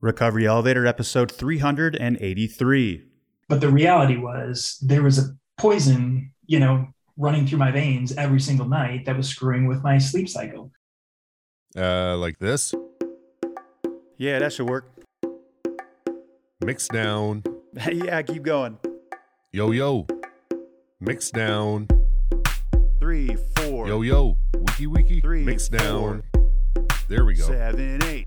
Recovery Elevator, episode 383. But the reality was there was a poison, you know, running through my veins every single night that was screwing with my sleep cycle. Uh, like this. Yeah, that should work. Mix down. yeah, keep going. Yo yo. Mix down. Three, four, Yo yo. Wiki wiki. Three, Mix four. down. There we go. seven, eight.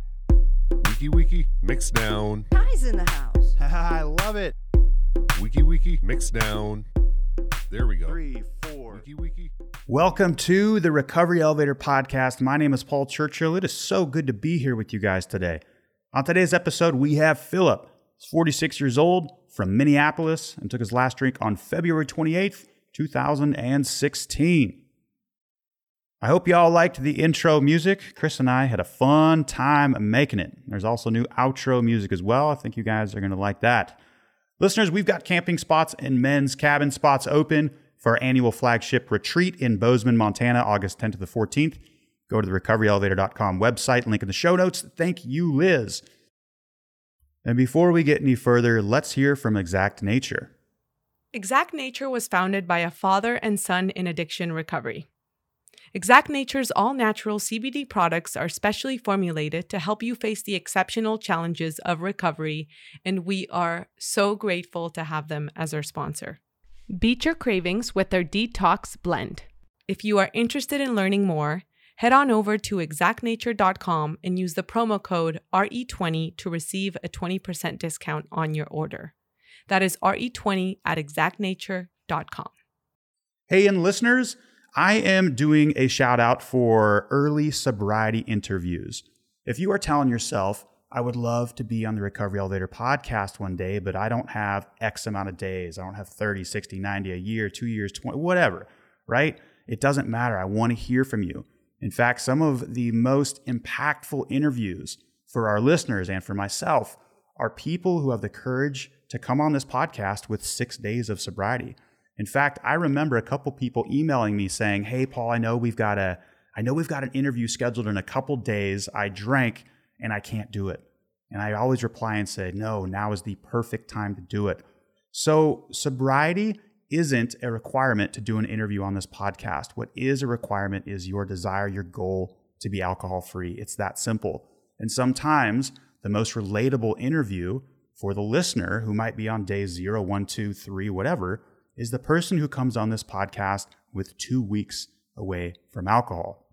Wiki wiki. Mix down. Guys in the house. I love it. Wiki wiki. Mix down. There we go. Three, four. Wiki wiki. Welcome to the Recovery Elevator Podcast. My name is Paul Churchill. It is so good to be here with you guys today. On today's episode, we have Phillip. He's 46 years old from Minneapolis and took his last drink on February 28th, 2016. I hope you all liked the intro music. Chris and I had a fun time making it. There's also new outro music as well. I think you guys are going to like that. Listeners, we've got camping spots and men's cabin spots open for our annual flagship retreat in Bozeman, Montana, August 10th to the 14th. Go to the recoveryelevator.com website, link in the show notes. Thank you, Liz. And before we get any further, let's hear from Exact Nature. Exact Nature was founded by a father and son in addiction recovery. Exact Nature's all natural CBD products are specially formulated to help you face the exceptional challenges of recovery, and we are so grateful to have them as our sponsor. Beat your cravings with their Detox Blend. If you are interested in learning more, head on over to exactnature.com and use the promo code RE20 to receive a 20% discount on your order. That is RE20 at exactnature.com. Hey, and listeners, I am doing a shout out for early sobriety interviews. If you are telling yourself, I would love to be on the Recovery Elevator podcast one day, but I don't have X amount of days. I don't have 30, 60, 90, a year, two years, 20, whatever, right? It doesn't matter. I want to hear from you. In fact, some of the most impactful interviews for our listeners and for myself are people who have the courage to come on this podcast with six days of sobriety. In fact, I remember a couple people emailing me saying, "Hey, Paul, I know we've got a, I know we've got an interview scheduled in a couple days. I drank and I can't do it." And I always reply and say, "No, now is the perfect time to do it." So sobriety isn't a requirement to do an interview on this podcast. What is a requirement is your desire, your goal to be alcohol free. It's that simple. And sometimes the most relatable interview for the listener who might be on day zero, one, two, three, whatever, is the person who comes on this podcast with two weeks away from alcohol.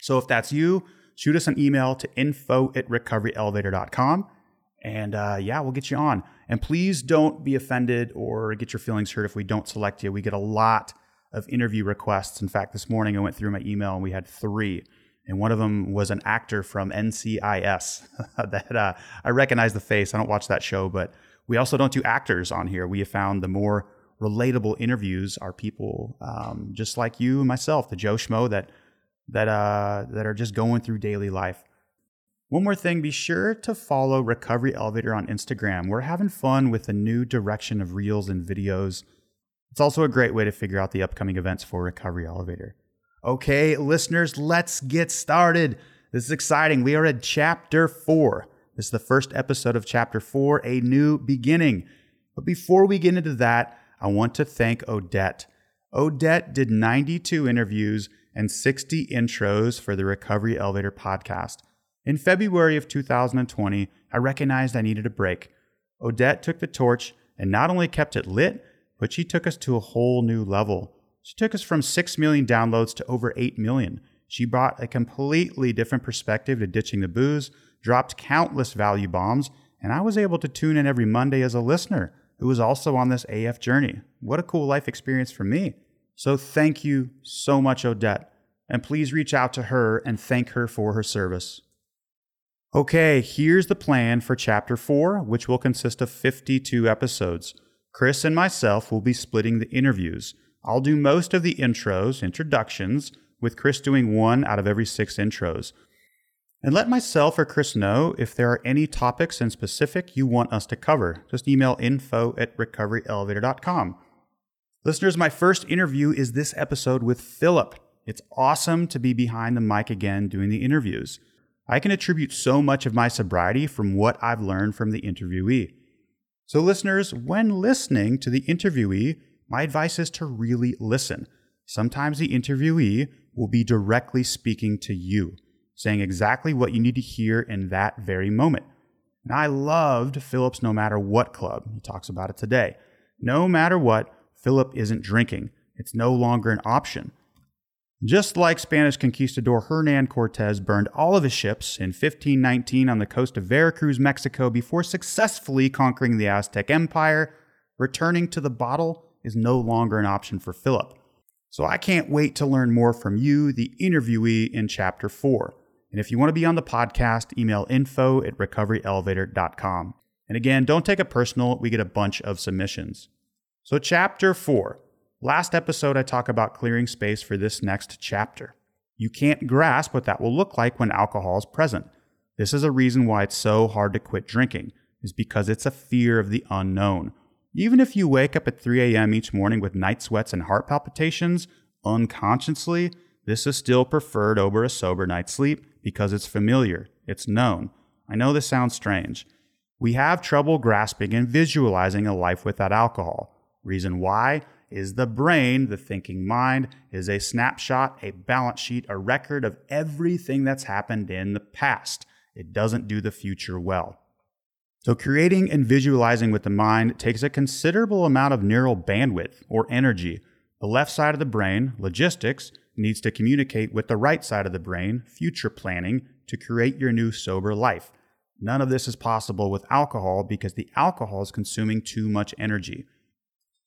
So if that's you, shoot us an email to info at recoveryelevator.com. And uh, yeah, we'll get you on. And please don't be offended or get your feelings hurt if we don't select you. We get a lot of interview requests. In fact, this morning I went through my email and we had three. And one of them was an actor from NCIS that uh, I recognize the face. I don't watch that show, but we also don't do actors on here. We have found the more relatable interviews are people um, just like you and myself, the Joe Schmo that that uh, that are just going through daily life. One more thing, be sure to follow Recovery Elevator on Instagram. We're having fun with a new direction of reels and videos. It's also a great way to figure out the upcoming events for Recovery Elevator. Okay, listeners, let's get started. This is exciting. We are at chapter four. This is the first episode of chapter four, A New Beginning. But before we get into that, I want to thank Odette. Odette did 92 interviews and 60 intros for the Recovery Elevator podcast. In February of 2020, I recognized I needed a break. Odette took the torch and not only kept it lit, but she took us to a whole new level. She took us from 6 million downloads to over 8 million. She brought a completely different perspective to ditching the booze, dropped countless value bombs, and I was able to tune in every Monday as a listener who was also on this AF journey. What a cool life experience for me. So thank you so much, Odette. And please reach out to her and thank her for her service. Okay, here's the plan for chapter 4, which will consist of 52 episodes. Chris and myself will be splitting the interviews. I'll do most of the intros, introductions, with Chris doing one out of every six intros. And let myself or Chris know if there are any topics in specific you want us to cover. Just email info at recoveryelevator.com. Listeners, my first interview is this episode with Phillip. It's awesome to be behind the mic again doing the interviews. I can attribute so much of my sobriety from what I've learned from the interviewee. So, listeners, when listening to the interviewee, my advice is to really listen. Sometimes the interviewee will be directly speaking to you, saying exactly what you need to hear in that very moment. And I loved Phillip's No Matter What Club. He talks about it today. No matter what, Phillip isn't drinking. It's no longer an option. Just like Spanish conquistador Hernan Cortez burned all of his ships in 1519 on the coast of Veracruz, Mexico, before successfully conquering the Aztec Empire, returning to the bottle is no longer an option for Phillip. So I can't wait to learn more from you, the interviewee, in Chapter 4. And if you want to be on the podcast, email info at recoveryelevator.com. And again, don't take it personal, we get a bunch of submissions. So, Chapter 4 Last episode, I talk about clearing space for this next chapter. You can't grasp what that will look like when alcohol is present. This is a reason why it's so hard to quit drinking, is because it's a fear of the unknown. Even if you wake up at 3 a.m. each morning with night sweats and heart palpitations, unconsciously, this is still preferred over a sober night's sleep because it's familiar, it's known. I know this sounds strange. We have trouble grasping and visualizing a life without alcohol. Reason why? is the brain, the thinking mind, is a snapshot, a balance sheet, a record of everything that's happened in the past. It doesn't do the future well. So, creating and visualizing with the mind takes a considerable amount of neural bandwidth or energy. The left side of the brain, logistics, needs to communicate with the right side of the brain, future planning, to create your new sober life. None of this is possible with alcohol because the alcohol is consuming too much energy.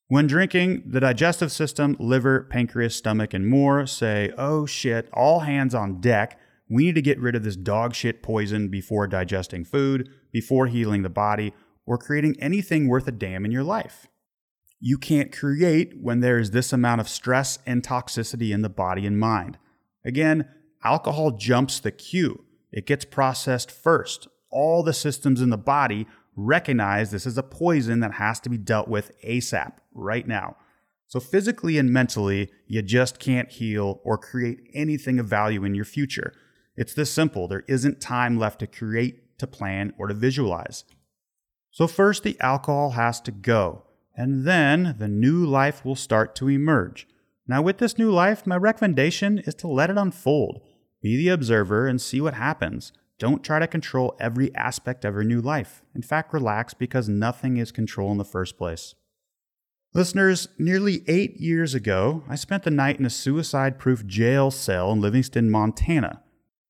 When drinking, the digestive system, liver, pancreas, stomach, and more say, oh shit, all hands on deck. We need to get rid of this dog shit poison before digesting food, before healing the body, or creating anything worth a damn in your life. You can't create when there is this amount of stress and toxicity in the body and mind. Again, alcohol jumps the queue. It gets processed first. All the systems in the body recognize this is a poison that has to be dealt with ASAP, right now. So, physically and mentally, you just can't heal or create anything of value in your future. It's this simple. There isn't time left to create, to plan, or to visualize. So, first, the alcohol has to go, and then the new life will start to emerge. Now, with this new life, my recommendation is to let it unfold. Be the observer and see what happens. Don't try to control every aspect of your new life. In fact, relax because nothing is control in the first place. Listeners, nearly eight years ago, I spent the night in a suicide proof jail cell in Livingston, Montana.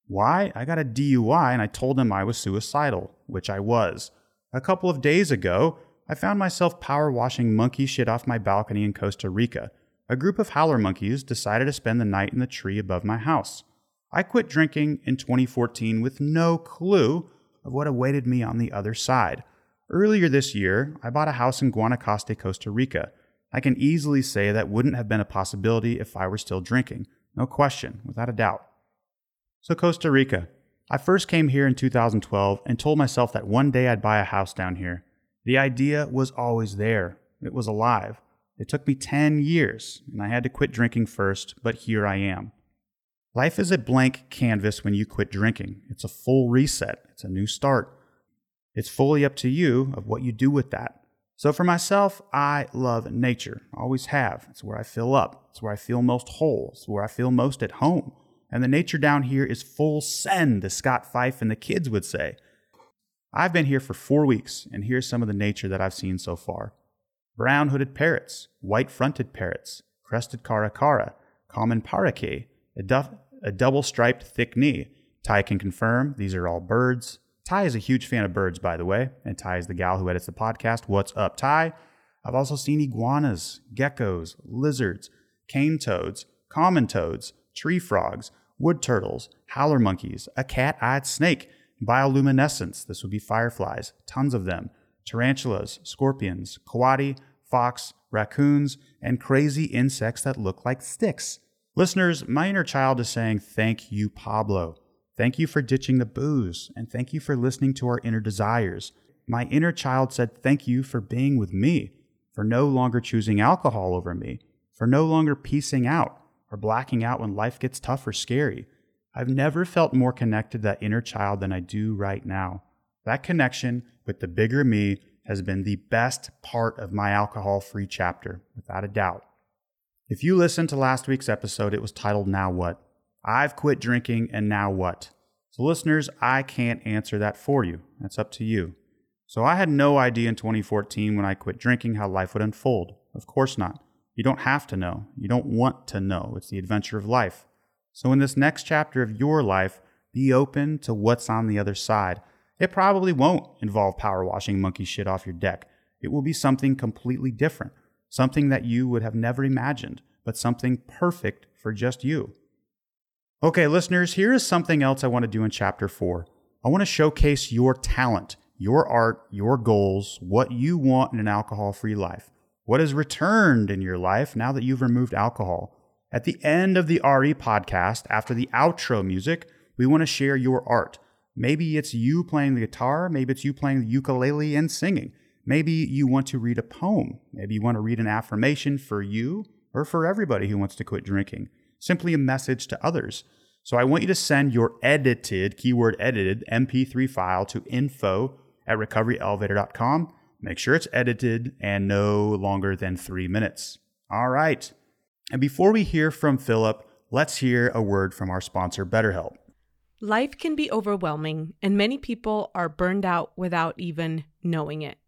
Why? I got a DUI and I told them I was suicidal, which I was. A couple of days ago, I found myself power washing monkey shit off my balcony in Costa Rica. A group of howler monkeys decided to spend the night in the tree above my house. I quit drinking in 2014 with no clue of what awaited me on the other side. Earlier this year, I bought a house in Guanacaste, Costa Rica. I can easily say that wouldn't have been a possibility if I were still drinking. No question, without a doubt. So, Costa Rica. I first came here in 2012 and told myself that one day I'd buy a house down here. The idea was always there, it was alive. It took me 10 years, and I had to quit drinking first, but here I am. Life is a blank canvas when you quit drinking. It's a full reset, it's a new start. It's fully up to you of what you do with that. So for myself, I love nature. Always have. It's where I fill up. It's where I feel most whole. It's where I feel most at home. And the nature down here is full send, as Scott Fife and the kids would say. I've been here for four weeks, and here's some of the nature that I've seen so far brown hooded parrots, white fronted parrots, crested caracara, common parakeet, a, a double striped thick knee. Ty can confirm these are all birds. Ty is a huge fan of birds, by the way, and Ty is the gal who edits the podcast. What's up, Ty? I've also seen iguanas, geckos, lizards, cane toads, common toads, tree frogs, wood turtles, howler monkeys, a cat eyed snake, bioluminescence, this would be fireflies, tons of them, tarantulas, scorpions, coati, fox, raccoons, and crazy insects that look like sticks. Listeners, my inner child is saying, Thank you, Pablo. Thank you for ditching the booze, and thank you for listening to our inner desires. My inner child said, Thank you for being with me, for no longer choosing alcohol over me, for no longer piecing out or blacking out when life gets tough or scary. I've never felt more connected to that inner child than I do right now. That connection with the bigger me has been the best part of my alcohol free chapter, without a doubt. If you listened to last week's episode, it was titled Now What? I've quit drinking and now what? So, listeners, I can't answer that for you. That's up to you. So, I had no idea in 2014 when I quit drinking how life would unfold. Of course not. You don't have to know. You don't want to know. It's the adventure of life. So, in this next chapter of your life, be open to what's on the other side. It probably won't involve power washing monkey shit off your deck. It will be something completely different, something that you would have never imagined, but something perfect for just you. Okay, listeners, here is something else I want to do in chapter four. I want to showcase your talent, your art, your goals, what you want in an alcohol free life, what has returned in your life now that you've removed alcohol. At the end of the RE podcast, after the outro music, we want to share your art. Maybe it's you playing the guitar, maybe it's you playing the ukulele and singing. Maybe you want to read a poem. Maybe you want to read an affirmation for you or for everybody who wants to quit drinking. Simply a message to others. So I want you to send your edited, keyword edited, MP3 file to info at recoveryelevator.com. Make sure it's edited and no longer than three minutes. All right. And before we hear from Phillip, let's hear a word from our sponsor, BetterHelp. Life can be overwhelming, and many people are burned out without even knowing it.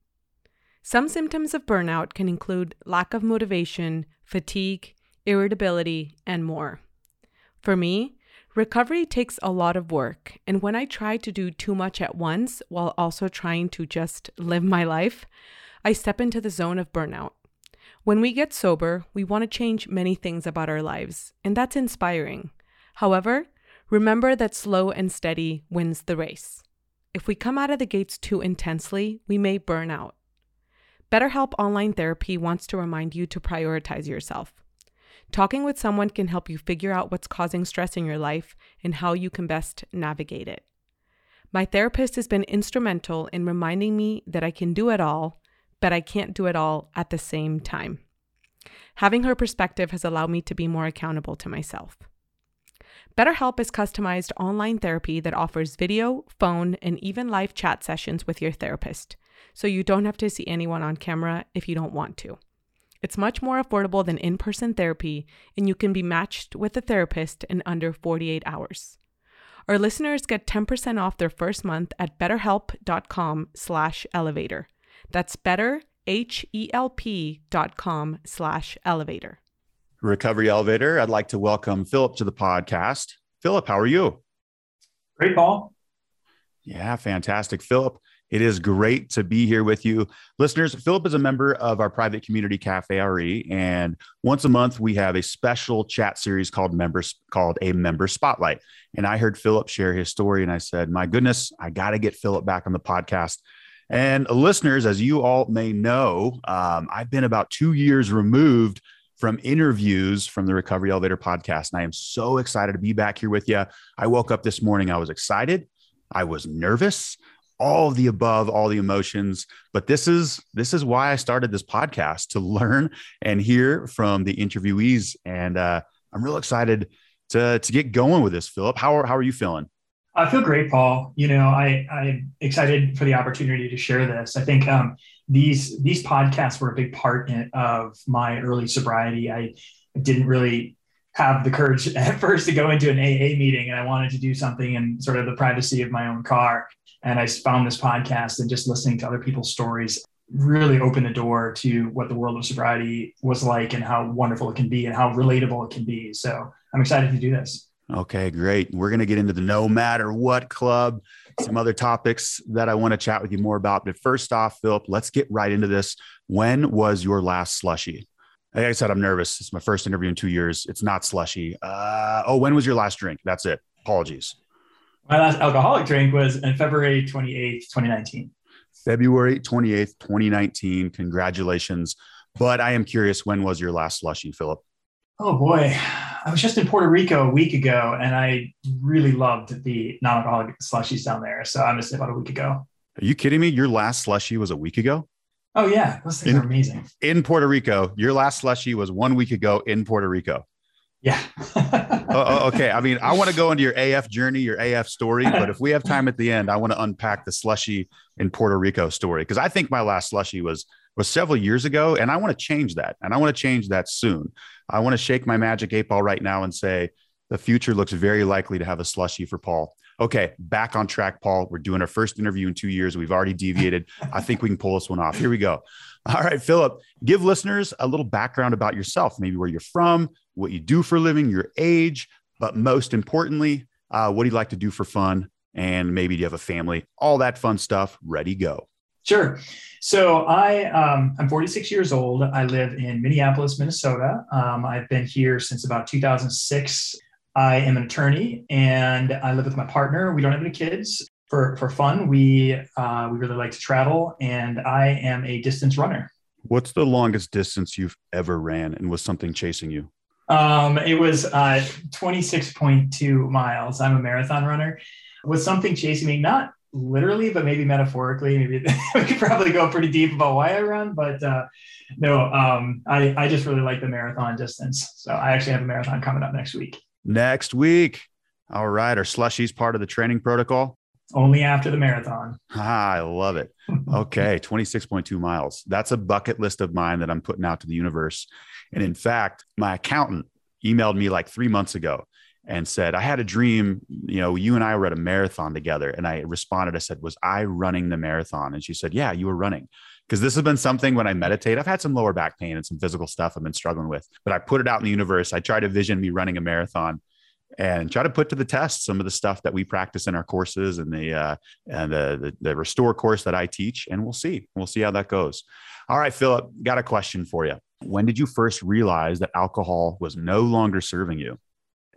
Some symptoms of burnout can include lack of motivation, fatigue, irritability, and more. For me, recovery takes a lot of work, and when I try to do too much at once while also trying to just live my life, I step into the zone of burnout. When we get sober, we want to change many things about our lives, and that's inspiring. However, remember that slow and steady wins the race. If we come out of the gates too intensely, we may burn out. BetterHelp Online Therapy wants to remind you to prioritize yourself. Talking with someone can help you figure out what's causing stress in your life and how you can best navigate it. My therapist has been instrumental in reminding me that I can do it all but I can't do it all at the same time. Having her perspective has allowed me to be more accountable to myself. BetterHelp is customized online therapy that offers video, phone, and even live chat sessions with your therapist, so you don't have to see anyone on camera if you don't want to. It's much more affordable than in person therapy, and you can be matched with a therapist in under 48 hours. Our listeners get 10% off their first month at betterhelp.com slash elevator. That's better, H-E-L-P dot com slash elevator. Recovery Elevator, I'd like to welcome Phillip to the podcast. Phillip, how are you? Great, Paul. Yeah, fantastic. Phillip, it is great to be here with you. Listeners, Phillip is a member of our private community Cafe RE. And once a month, we have a special chat series called members called a member spotlight. And I heard Phillip share his story and I said, my goodness, I got to get Phillip back on the podcast and listeners, as you all may know, um, I've been about two years removed from interviews from the Recovery Elevator podcast. And I am so excited to be back here with you. I woke up this morning, I was excited, I was nervous, all of the above, all the emotions. But this is this is why I started this podcast to learn and hear from the interviewees. And uh, I'm real excited to to get going with this. Phillip, how are, how are you feeling? I feel great, Paul. You know, I, I'm excited for the opportunity to share this. I think um, these these podcasts were a big part in, of my early sobriety. I didn't really have the courage at first to go into an AA meeting, and I wanted to do something in sort of the privacy of my own car. And I found this podcast and just listening to other people's stories really opened the door to what the world of sobriety was like and how wonderful it can be and how relatable it can be. So I'm excited to do this. Okay, great. We're going to get into the no matter what club, some other topics that I want to chat with you more about. But first off, Phillip, let's get right into this. When was your last slushy? Like I said, I'm nervous. It's my first interview in two years. It's not slushy. Uh, oh, when was your last drink? That's it. Apologies. My last alcoholic drink was on February 28th, 2019. February 28th, 2019. Congratulations. But I am curious, when was your last slushy, Phillip? Oh boy, I was just in Puerto Rico a week ago, and I really loved the non-alcoholic slushies down there. So I missed it about a week ago. Are you kidding me? Your last slushie was a week ago? Oh yeah, those things in, are amazing. In Puerto Rico, your last slushie was one week ago in Puerto Rico. Yeah. uh, okay. I mean, I want to go into your AF journey, your AF story, but if we have time at the end, I want to unpack the slushy in Puerto Rico story because I think my last slushy was was several years ago, and I want to change that, and I want to change that soon. I want to shake my magic eight ball right now and say the future looks very likely to have a slushy for Paul. Okay, back on track, Paul. We're doing our first interview in two years. We've already deviated. I think we can pull this one off. Here we go. All right, Phillip, give listeners a little background about yourself, maybe where you're from, what you do for a living, your age, but most importantly, uh, what do you like to do for fun? And maybe do you have a family? All that fun stuff. Ready, go. Sure. So I um, I'm 46 years old. I live in Minneapolis, Minnesota. Um, I've been here since about 2006. I am an attorney and I live with my partner. We don't have any kids for for fun. We uh, we really like to travel, and I am a distance runner. What's the longest distance you've ever ran, and was something chasing you? Um, it was uh, 26.2 miles. I'm a marathon runner. Was something chasing me? Not literally, but maybe metaphorically. Maybe we could probably go pretty deep about why I run, but uh, no, um, I, I just really like the marathon distance. So I actually have a marathon coming up next week. Next week. All right. Are slushies part of the training protocol? only after the marathon. Ah, I love it. Okay, 26.2 miles. That's a bucket list of mine that I'm putting out to the universe. And in fact, my accountant emailed me like three months ago and said, I had a dream. You know, you and I were at a marathon together. And I responded, I said, Was I running the marathon? And she said, Yeah, you were running. Because this has been something when I meditate, I've had some lower back pain and some physical stuff I've been struggling with, but I put it out in the universe. I try to vision me running a marathon and try to put to the test some of the stuff that we practice in our courses and the uh, and the, the, the restore course that I teach, and we'll see we'll see how that goes. All right, Phillip, got a question for you. When did you first realize that alcohol was no longer serving you?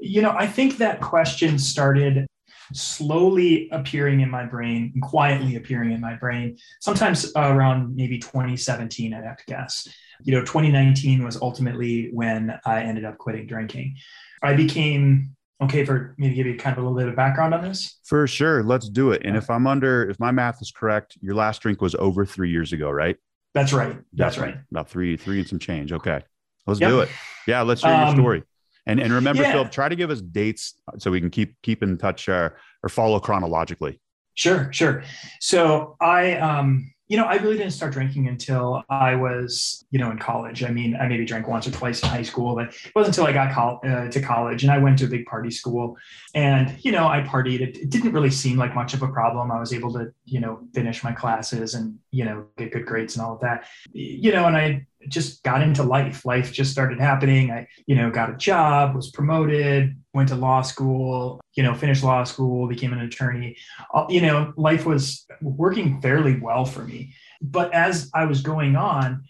You know, I think that question started slowly appearing in my brain and quietly appearing in my brain sometimes around maybe 2017 i'd have to guess you know 2019 was ultimately when i ended up quitting drinking i became okay for me to give you kind of a little bit of background on this? For sure. Let's do it. And if I'm under, if my math is correct, your last drink was over three years ago, right? That's right. That's right. About three, three and some change. Okay. Let's yep. do it. Yeah. Let's hear um, your story. And, and remember, yeah. Phil, try to give us dates so we can keep keep in touch uh, or follow chronologically. Sure, sure. So I um you know, I really didn't start drinking until I was, you know, in college. I mean, I maybe drank once or twice in high school, but it wasn't until I got col- uh, to college and I went to a big party school. And, you know, I partied. It, it, didn't really seem like much of a problem. I was able to, you know, finish my classes and, you know, get good grades and all of that. You know, and I just got into life. Life just started happening. I, you know, got a job, was promoted, went to law school, you know, finished law school, became an attorney. Uh, you know, life was working fairly well for me. But as I was going on,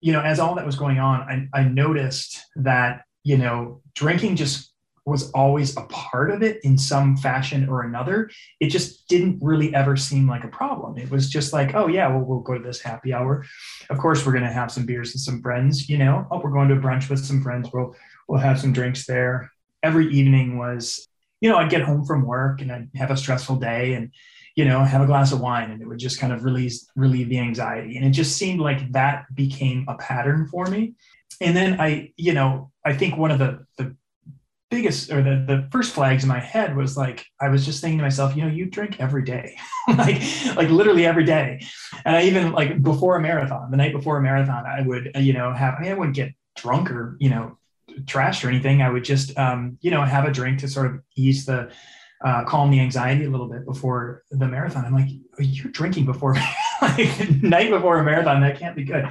you know, as all that was going on, I, I noticed that, you know, drinking just was always a part of it in some fashion or another. It just didn't really ever seem like a problem. It was just like, oh yeah, well we'll go to this happy hour. Of course, we're gonna have some beers with some friends. You know, oh we're going to a brunch with some friends. We'll we'll have some drinks there. Every evening was, you know, I'd get home from work and I'd have a stressful day and you know have a glass of wine and it would just kind of release relieve the anxiety and it just seemed like that became a pattern for me and then i you know i think one of the the biggest or the, the first flags in my head was like i was just thinking to myself you know you drink every day. Like like literally every day. And i even like before a marathon the night before a marathon i would you know have i mean i wouldn't get drunk or you know trashed or anything. I would just um, you know have a drink to sort of ease the uh, calm the anxiety a little bit before the marathon. I'm like you're drinking before like night before a marathon. That can't be good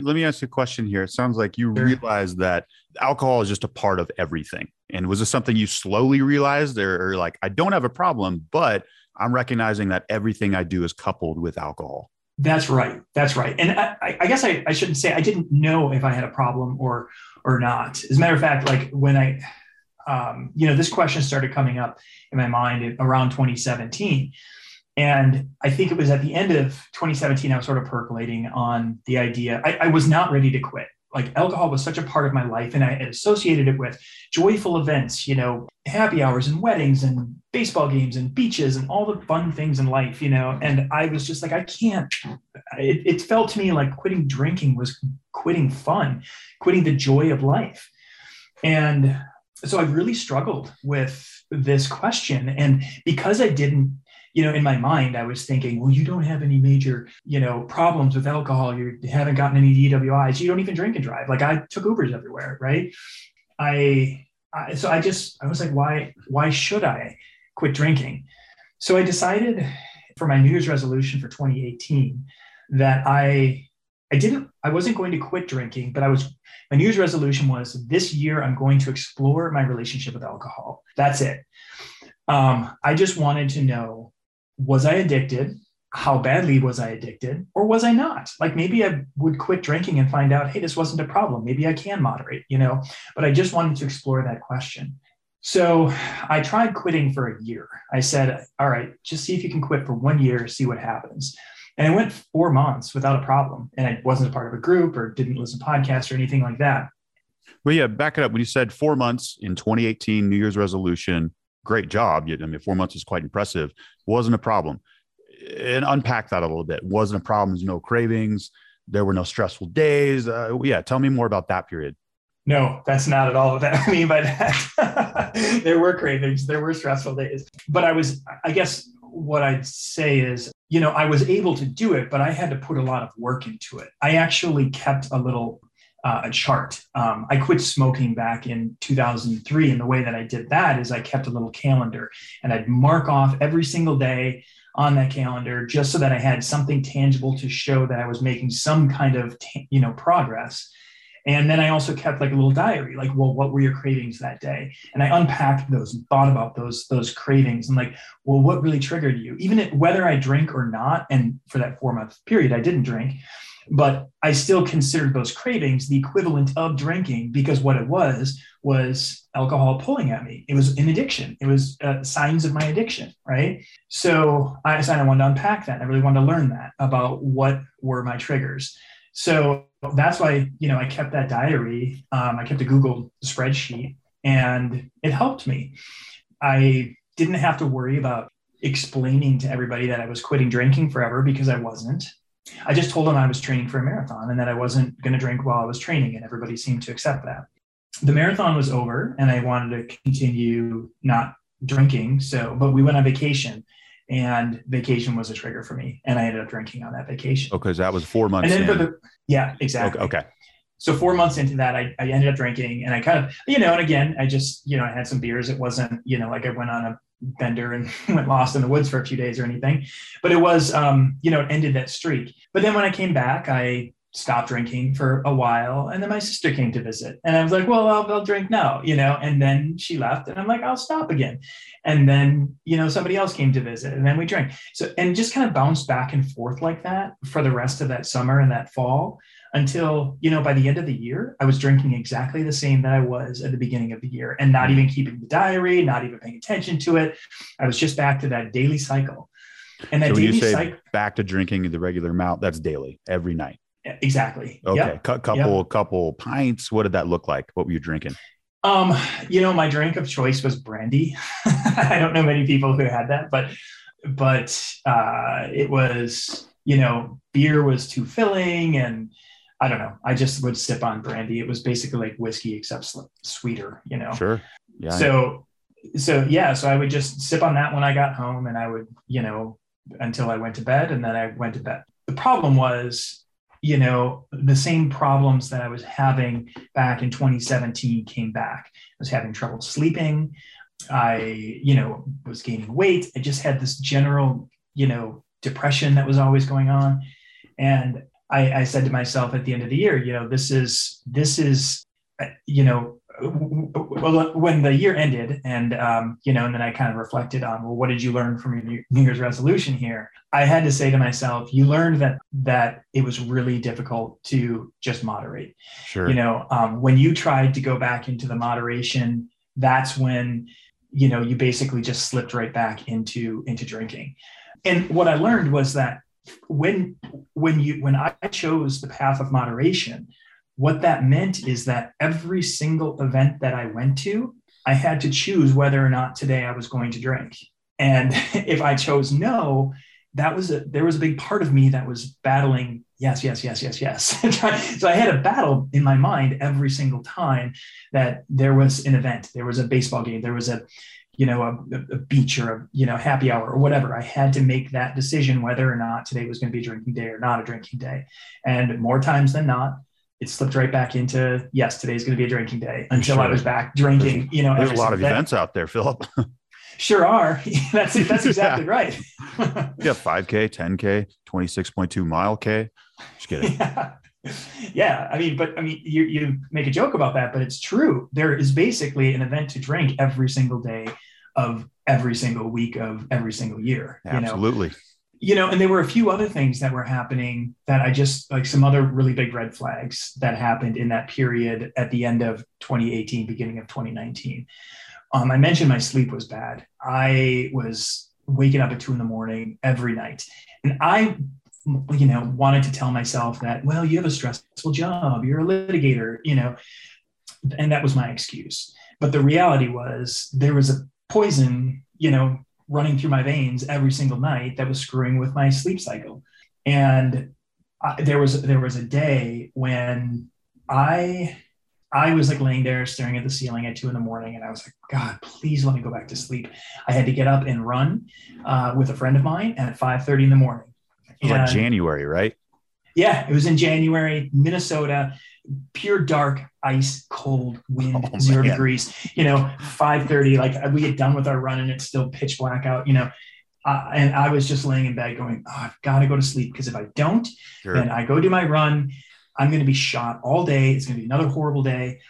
let me ask you a question here. It sounds like you realized that alcohol is just a part of everything. And was this something you slowly realized, or, or like, I don't have a problem, but I'm recognizing that everything I do is coupled with alcohol? That's right. That's right. And I, I guess I, I, shouldn't say I didn't know if I had a problem or or not. As a matter of fact, like when I, um, you know, this question started coming up in my mind around 2017. And I think it was at the end of 2017, I was sort of percolating on the idea. I, I, was not ready to quit. Like alcohol was such a part of my life, and I associated it with joyful events, you know, happy hours and weddings and baseball games and beaches and all the fun things in life, you know. And I was just like, I can't. It, it felt to me like quitting drinking was quitting fun, quitting the joy of life. And so I really struggled with this question. And because I didn't, you know, in my mind, I was thinking, well, you don't have any major, you know, problems with alcohol. You haven't gotten any DWIs. You don't even drink and drive. Like I took Ubers everywhere, right? I, I so I just I was like, why why should I quit drinking? So I decided for my New Year's resolution for 2018 that I I didn't, I wasn't going to quit drinking, but I was, my New Year's resolution was this year I'm going to explore my relationship with alcohol. That's it. Um, I just wanted to know was I addicted? How badly was I addicted? Or was I not? Like maybe I would quit drinking and find out, hey, this wasn't a problem. Maybe I can moderate, you know? But I just wanted to explore that question. So I tried quitting for a year. I said, all right, just see if you can quit for one year, see what happens. And I went four months without a problem. And I wasn't a part of a group or didn't listen to podcasts or anything like that. Well, yeah, back it up. When you said four months in 2018, New Year's resolution, great job. I mean, four months is quite impressive. Wasn't a problem. And unpack that a little bit. Wasn't a problem. There's no cravings. There were no stressful days. Uh, yeah, tell me more about that period. No, that's not at all what I mean by that. there were cravings, there were stressful days. But I was, I guess what I'd say is you know, I was able to do it, but I had to put a lot of work into it. I actually kept a little uh, a chart. Um, I quit smoking back in 2003, and the way that I did that is I kept a little calendar, and I'd mark off every single day on that calendar just so that I had something tangible to show that I was making some kind of you know progress. And then I also kept like a little diary, like, well, what were your cravings that day? And I unpacked those and thought about those those cravings and like, well, what really triggered you? Even whether I drink or not, and for that four month period, I didn't drink, but I still considered those cravings the equivalent of drinking because what it was was alcohol pulling at me. It was an addiction. It was uh, signs of my addiction, right? So I decided I wanted to unpack that. I really wanted to learn that about what were my triggers. So that's why you know I kept that diary. Um, I kept a Google spreadsheet, and it helped me. I didn't have to worry about explaining to everybody that I was quitting drinking forever because I wasn't. I just told them I was training for a marathon and that I wasn't going to drink while I was training, and everybody seemed to accept that. The marathon was over, and I wanted to continue not drinking. So, but we went on vacation, and vacation was a trigger for me and i ended up drinking on that vacation oh, okay so that was four months and then the yeah exactly okay, okay. so four months into that I, I ended up drinking and i kind of you know and again i just you know i had some beers it wasn't you know like i went on a bender and went lost in the woods for a few days or anything but it was um you know it ended that streak but then when i came back i stopped drinking for a while. And then my sister came to visit. And I was like, well, I'll, I'll, drink now, you know. And then she left. And I'm like, I'll stop again. And then, you know, somebody else came to visit. And then we drank. So, and just kind of bounced back and forth like that for the rest of that summer and that fall until, you know, by the end of the year, I was drinking exactly the same that I was at the beginning of the year and not even keeping the diary, not even paying attention to it. I was just back to that daily cycle. And that so say cycle, back to drinking the regular amount, that's daily, every night. Exactly. Okay. Yep. C- couple, yep. couple pints. What did that look like? What were you drinking? Um, you know, my drink of choice was brandy. I don't know many people who had that, but but uh, it was, you know, beer was too filling, and I don't know. I just would sip on brandy. It was basically like whiskey except sweeter, you know. Sure. Yeah. So so yeah, so I would just sip on that when I got home, and I would, you know, until I went to bed, and then I went to bed. The problem was you know, the same problems that I was having back in 2017 came back. I was having trouble sleeping. I, you know, was gaining weight. I just had this general, you know, depression that was always going on. And I, I said to myself at the end of the year, you know, this is, this is, you know, well, when the year ended, and um, you know, and then I kind of reflected on, well, what did you learn from your New Year's resolution here? I had to say to myself, you learned that that it was really difficult to just moderate. Sure. You know, um, when you tried to go back into the moderation, that's when you know you basically just slipped right back into into drinking. And what I learned was that when when you when I chose the path of moderation, what that meant is that every single event that I went to, I had to choose whether or not today I was going to drink. And if I chose no, that was a there was a big part of me that was battling yes yes yes yes yes. So i had a battle in my mind every single time that there was an event. There was a baseball game. There was a you know a, a beach or a you know happy hour or whatever i had to make that decision whether or not today was going to be a drinking day or not a drinking day and more times than not it slipped right back into yes today's going to be a drinking day until Sure. i was back drinking There's- you know There's a lot of day. events out there, Phillip. sure are that's that's exactly right yeah, 5K, 10K, 26.2 mile K. Just kidding. yeah. Yeah i mean but i mean you, you make a joke about that but it's true. There is basically an event to drink every single day of every single week of every single year you know? Absolutely. you know and there were a few other things that were happening that i just like some other really big red flags that happened in that period at the end of 2018 beginning of 2019 um, i mentioned my sleep was bad. I was waking up at two in the morning every night and i you know wanted to tell myself that well you have a stressful job you're a litigator you know and that was my excuse but the reality was there was a poison you know running through my veins every single night that was screwing with my sleep cycle. And I, there was there was a day when I I was like laying there staring at the ceiling at two in the morning, and I was like, God, please let me go back to sleep. I had to get up and run uh, with a friend of mine at five thirty in the morning. Was like January, right? yeah, it was in January, Minnesota, pure dark, ice cold wind, Oh, zero man. degrees. You know, five thirty. Like we get done with our run and it's still pitch black out. You know, uh, and I was just laying in bed going, oh, I've got to go to sleep because if I don't, Sure. then I go do my run. I'm going to be shot all day. It's going to be another horrible day.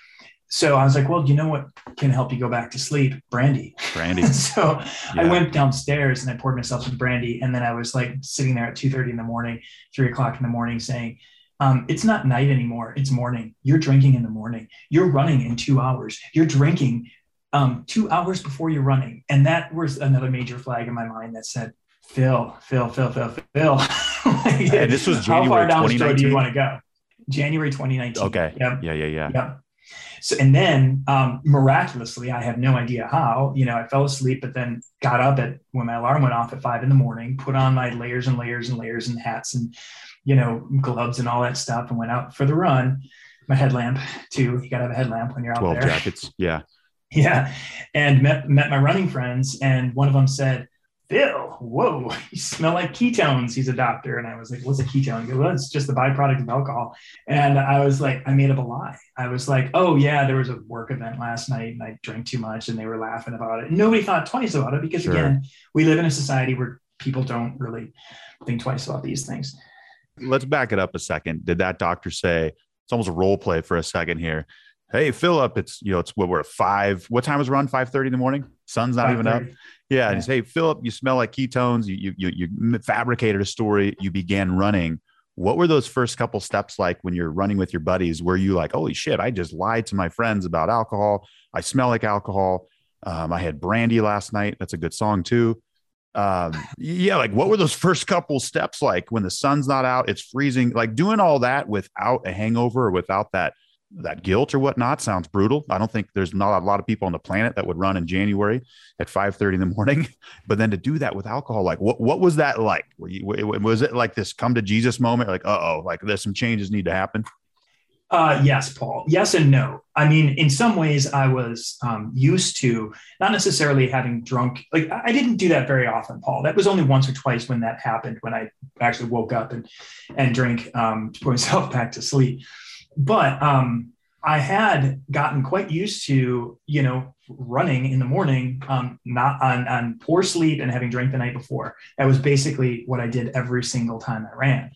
So I was like, well, you know what can help you go back to sleep? Brandy. Brandy. so I went downstairs and I poured myself some brandy. And then I was like sitting there at 2.30 in the morning, three o'clock in the morning saying, um, it's not night anymore. It's morning. You're drinking in the morning. You're running in two hours. You're drinking um, two hours before you're running. And that was another major flag in my mind that said, Phil, Phil, Phil, Phil, Phil. And this was January How far January down the road do 2019? you want to go? January 2019. Okay. Yep. Yeah, yeah, yeah. Yep. So and then um, miraculously, I have no idea how. You know, I fell asleep, but then got up at when my alarm went off at five in the morning, put on my layers and layers and layers and hats and you know gloves and all that stuff, and went out for the run. My headlamp too. You got to have a headlamp when you're out 12 there. jackets. Yeah. Yeah, and met met my running friends, and one of them said, "Phil, whoa, you smell like ketones." He's a doctor, and I was like, "What's a ketone?" Goes, "Well, it's just the byproduct of alcohol." And I was like, I made up a lie. I was like, "Oh yeah, there was a work event last night, and I drank too much," and they were laughing about it. Nobody thought twice about it because Sure. again, we live in a society where people don't really think twice about these things. Let's back it up a second. Did that doctor say it's almost a role play for a second here? Hey, Phillip, it's you know, it's what we're at five. What time was run? 5 30 in the morning? Sun's not even up. 5:30. Yeah, and he's, hey, Phillip, you smell like ketones. You, you you you fabricated a story. You began running. What were those first couple steps like when you're running with your buddies? Were you like, holy shit, I just lied to my friends about alcohol. I smell like alcohol. Um, I had brandy last night. That's a good song too. Um, yeah, like what were those first couple steps like when the sun's not out, it's freezing, like doing all that without a hangover or without that that guilt or whatnot sounds brutal. I don't think there's not a lot of people on the planet that would run in January at 5 30 in the morning. But then to do that with alcohol, like what what was that like? Were you, was it like this come to Jesus moment? Like, uh oh, like there's some changes need to happen. Uh, yes, Paul. Yes and no. I mean, in some ways, I was um, used to not necessarily having drunk. Like, I I didn't do that very often, Paul. That was only once or twice when that happened, when I actually woke up and and drank um, to put myself back to sleep. But um, I had gotten quite used to, you know, running in the morning, um, not on on poor sleep and having drank the night before. That was basically what I did every single time I ran.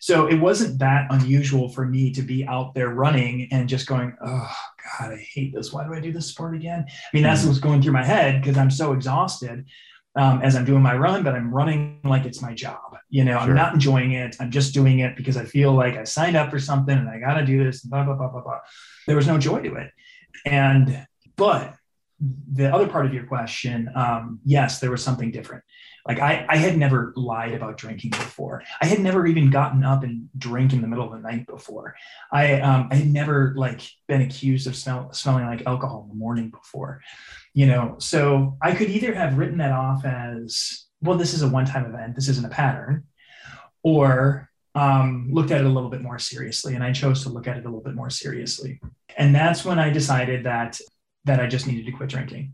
So it wasn't that unusual for me to be out there running and just going, oh God, I hate this. Why do I do this sport again? I mean, that's what's going through my head because I'm so exhausted um, as I'm doing my run, but I'm running like it's my job. You know, Sure. I'm not enjoying it. I'm just doing it because I feel like I signed up for something and I got to do this. Blah blah blah blah blah. There was no joy to it, and but the other part of your question, um, yes, there was something different. Like I, I had never lied about drinking before. I had never even gotten up and drank in the middle of the night before. I, um, I had never like been accused of smell, smelling like alcohol in the morning before, you know. So I could either have written that off as well, this is a one time event, this isn't a pattern, or um, looked at it a little bit more seriously. And I chose to look at it a little bit more seriously. And that's when I decided that that I just needed to quit drinking.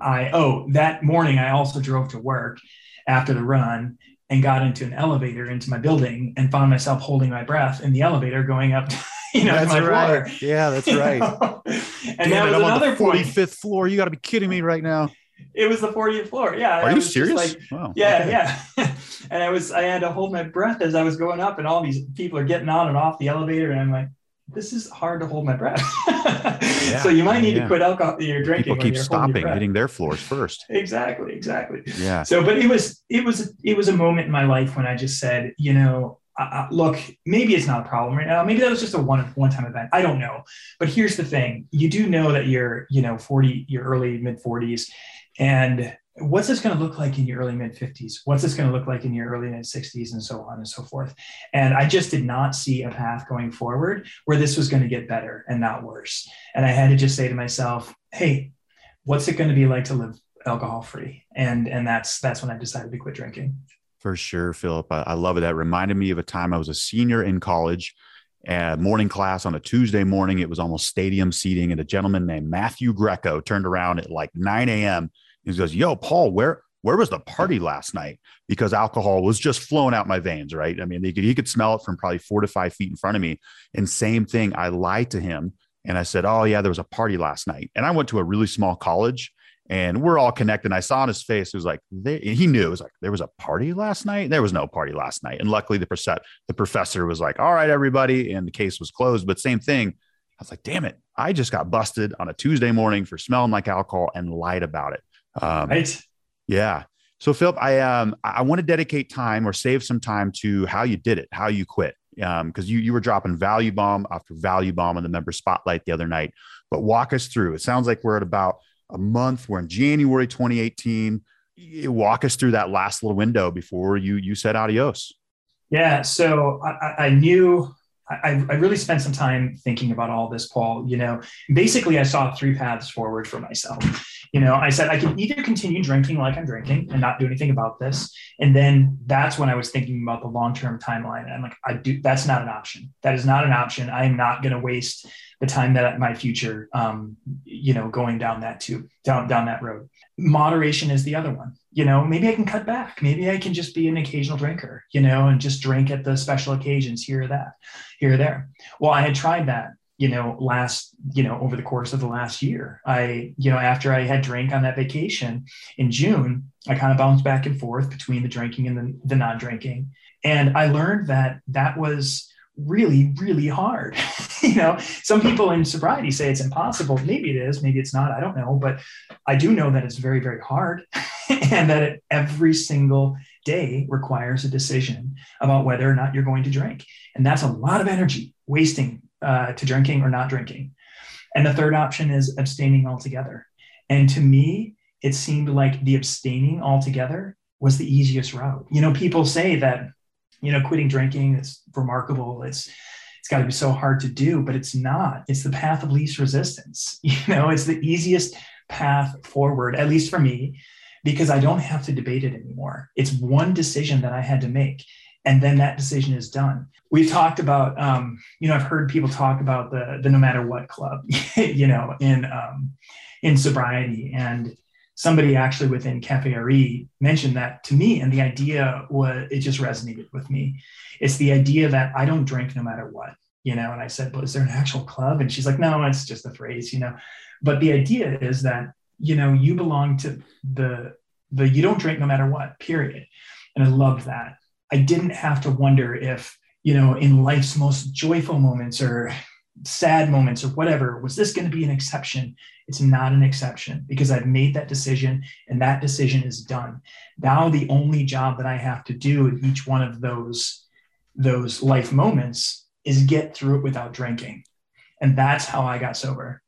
I oh that morning I also drove to work after the run and got into an elevator into my building and found myself holding my breath in the elevator going up you know that's my right. floor. Yeah, that's right. and Damn that it, was I'm another the 45th floor. You got to be kidding me right now. It was the 40th floor. Yeah. Are I you serious? Like, wow. yeah, okay. yeah. and I was I had to hold my breath as I was going up, and all these people are getting on and off the elevator, and I'm like, this is hard to hold my breath. so you might need yeah. to quit alcohol. You're drinking. People keep your stopping, hitting their floors first. Exactly. Exactly. Yeah. So, but it was it was it was a moment in my life when I just said, you know, uh, look, maybe it's not a problem right now. Maybe that was just a one one time event. I don't know. But here's the thing: you do know that you're you know 40, your early mid 40s, and what's this going to look like in your early mid 50s? What's this going to look like in your early mid 60s, and so on and so forth. And I just did not see a path going forward where this was going to get better and not worse. And I had to just say to myself, hey, what's it going to be like to live alcohol free? And and that's that's when I decided to quit drinking. For sure, Phillip. I, I love it. That reminded me of a time I was a senior in college, uh, morning class on a Tuesday morning. It was almost stadium seating, and a gentleman named Matthew Greco turned around at like 9 a.m. He goes, "Yo, Paul, where where was the party last night?" Because alcohol was just flowing out my veins. Right? I mean, he could he could smell it from probably four to five feet in front of me. And same thing, I lied to him and I said, "Oh yeah, there was a party last night." And I went to a really small college and we're all connected. And I saw on his face, it was like, he knew it was like, there was a party last night. There was no party last night. And luckily the, percent, the professor was like, all right, everybody. And the case was closed. But same thing. I was like, damn it. I just got busted on a Tuesday morning for smelling like alcohol and lied about it. Um, Right. yeah. So Phillip, I um I want to dedicate time or save some time to how you did it, how you quit. Um, because you you were dropping value bomb after value bomb in the member spotlight the other night. But walk us through. It sounds like we're at about a month. We're in January 2018. You walk us through that last little window before you you said adios. Yeah. So I- I knew I, I really spent some time thinking about all this, Paul. You know, basically, I saw three paths forward for myself. You know, I said I can either continue drinking like I'm drinking and not do anything about this. And then that's when I was thinking about the long term timeline. And I'm like, I do, that's not an option. That is not an option. I am not going to waste the time that my future, um, you know, going down that tube, down, down that road. Moderation is the other one. You know, maybe I can cut back. Maybe I can just be an occasional drinker, you know, and just drink at the special occasions here or that, here or there. Well, I had tried that you know, last, you know, over the course of the last year. I, you know, after I had drank on that vacation in June, I kind of bounced back and forth between the drinking and the, the non drinking. And I learned that that was really, really hard. you know, some people in sobriety say it's impossible. Maybe it is, maybe it's not. I don't know. But I do know that it's very, very hard and that it, every single day requires a decision about whether or not you're going to drink. And that's a lot of energy wasting uh, to drinking or not drinking. And the third option is abstaining altogether. And to me, it seemed like the abstaining altogether was the easiest route. You know, people say that, you know, quitting drinking is remarkable. It's it's got to be so hard to do, but it's not. It's the path of least resistance. You know, it's the easiest path forward, at least for me, because I don't have to debate it anymore. It's one decision that I had to make and then that decision is done. We've talked about, um, you know, I've heard people talk about the the no matter what club, you know, in um, in sobriety, and somebody actually within Cafe RE mentioned that to me, and the idea was it just resonated with me. It's the idea that I don't drink no matter what, you know. And I said, well, is there an actual club? And she's like, no, it's just a phrase, you know. But the idea is that you know you belong to the the you don't drink no matter what, period. And I love that. I didn't have to wonder if, you know, in life's most joyful moments or sad moments or whatever, was this going to be an exception? It's not an exception because I've made that decision and that decision is done. Now the only job that I have to do in each one of those those life moments is get through it without drinking. And that's how I got sober.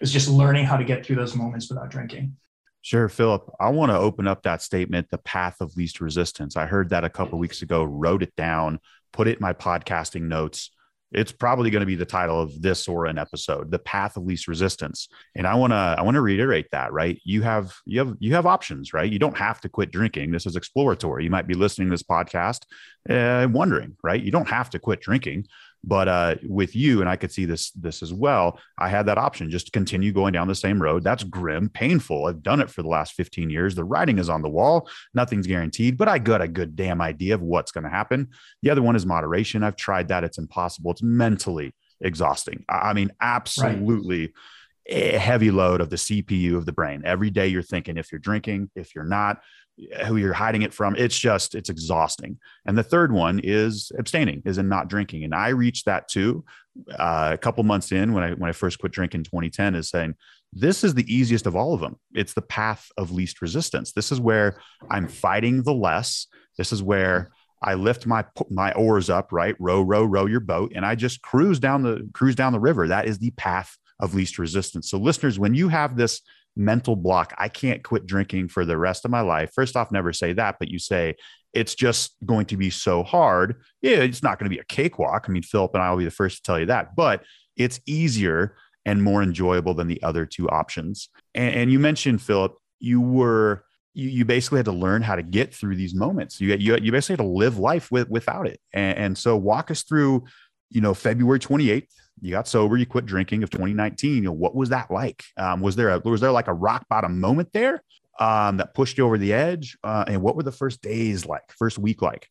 Was just learning how to get through those moments without drinking. Sure, Phillip. I want to open up that statement, the path of least resistance. I heard that a couple weeks ago, wrote it down, put it in my podcasting notes. it's probably going to be the title of this or an episode, the path of least resistance. And I want to I want to reiterate that, right? You have you have you have options, right? You don't have to quit drinking. This is exploratory. You might be listening to this podcast uh, wondering, right? You don't have to quit drinking. But uh, with you, and I could see this this as well. I had that option just to continue going down the same road. That's grim, painful. I've done it for the last 15 years. The writing is on the wall. Nothing's guaranteed, but I got a good damn idea of what's going to happen. The other one is moderation. I've tried that. It's impossible. It's mentally exhausting. I mean, absolutely. Right a heavy load of the CPU of the brain. Every day you're thinking if you're drinking, if you're not, who you're hiding it from. It's just, it's exhausting. And the third one is abstaining, is in not drinking. And I reached that too uh, a couple months in when I when I first quit drinking in 2010, is saying this is the easiest of all of them. It's the path of least resistance. This is where I'm fighting the less. This is where I lift my my oars up, right? Row, row, row your boat, and I just cruise down the cruise down the river. That is the path of least resistance. So, listeners, when you have this mental block. I can't quit drinking for the rest of my life. First off, never say that, but you say it's just going to be so hard. Yeah, it's not going to be a cakewalk. I mean, Phillip and I will be the first to tell you that, but it's easier and more enjoyable than the other two options. And, and you mentioned, Phillip, you were you, you basically had to learn how to get through these moments. You you, you basically had to live life with without it. And, and so walk us through, you know, February 28th, you got sober, you quit drinking of 2019. You know, what was that like? Um, was there a, was there like a rock bottom moment there um, that pushed you over the edge? Uh, and what were the first days like, first week like?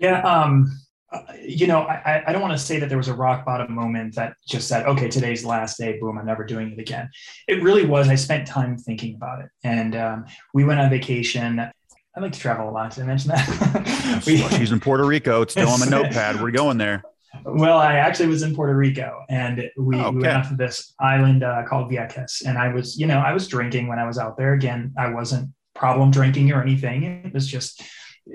Yeah. Um, uh, you know, I, I don't want to say that there was a rock bottom moment that just said, okay, today's the last day, boom, I'm never doing it again. It really was. I spent time thinking about it. And um, we went on vacation. I like to travel a lot. Did I mention that? we, She's in Puerto Rico. It's still on my notepad. We're going there. Well, I actually was in Puerto Rico, and we, okay. we went out to this island uh, called Vieques, and I was, you know, I was drinking when I was out there. Again, I wasn't problem drinking or anything. It was just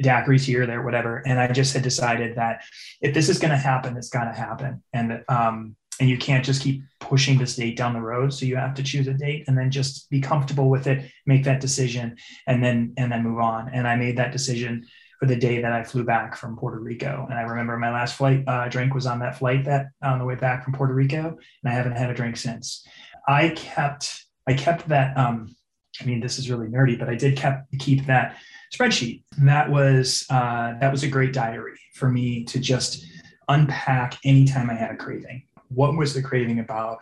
daiquiris here, there, whatever. And I just had decided that if this is going to happen, it's got to happen, and um, and you can't just keep pushing this date down the road. So you have to choose a date and then just be comfortable with it, make that decision, and then and then move on. And I made that decision for the day that I flew back from Puerto Rico. And I remember my last flight uh, drink was on that flight that on the way back from Puerto Rico, and I haven't had a drink since. I kept I kept that. Um, I mean, this is really nerdy, but I did kept keep that spreadsheet. And that was uh, that was a great diary for me to just unpack anytime I had a craving. What was the craving about?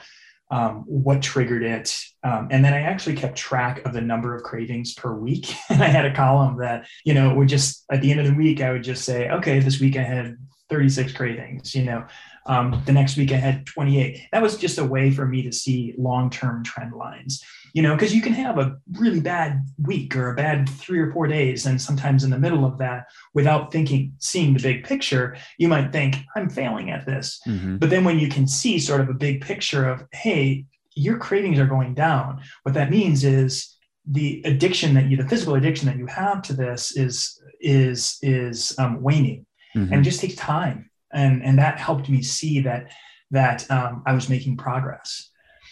Um, what triggered it. Um, and then I actually kept track of the number of cravings per week. and I had a column that, you know, would just, at the end of the week, I would just say, okay, this week I had 36 cravings, you know, um, the next week I had 28. That was just a way for me to see long term trend lines you know, because you can have a really bad week or a bad three or four days. And sometimes in the middle of that, without thinking, seeing the big picture, you might think, I'm failing at this. Mm-hmm. But then when you can see sort of a big picture of, hey, your cravings are going down, what that means is the addiction that you, the physical addiction that you have to this is, is, is um, waning. Mm-hmm. And it just takes time. And, and that helped me see that, that um, I was making progress.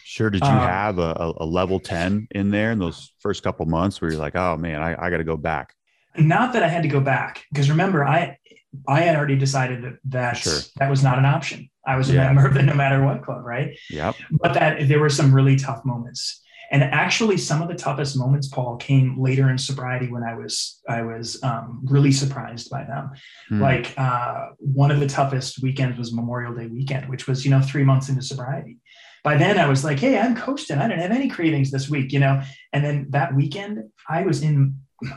Sure. Did you um, have a, a, level 10 in there in those first couple months where you're like, oh man, I, I got to go back? Not that I had to go back because remember, I I had already decided that that, sure. that was not an option. I was a yeah. member of the No Matter What Club, right? Yep. But that there were some really tough moments. And actually, some of the toughest moments, Paul, came later in sobriety when I was I was um, really surprised by them. Mm. Like uh, one of the toughest weekends was Memorial Day weekend, which was you know three months into sobriety by then I was like, hey, I'm coasting. I didn't have any cravings this week, you know? And then that weekend, I was in,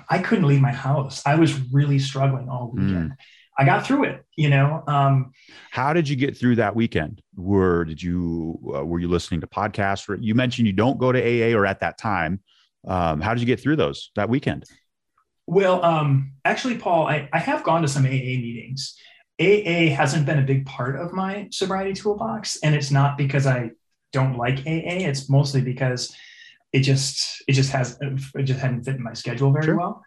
I couldn't leave my house. I was really struggling all weekend. Mm. I got through it, you know. Um, How did you get through that weekend? Were did you uh, were you listening to podcasts? You mentioned you don't go to AA or at that time. Um, how did you get through those that weekend? Well, um, actually, Paul, I, I have gone to some AA meetings. AA hasn't been a big part of my sobriety toolbox, and it's not because I don't like AA. It's mostly because it just it just has it just hadn't fit in my schedule very sure. well.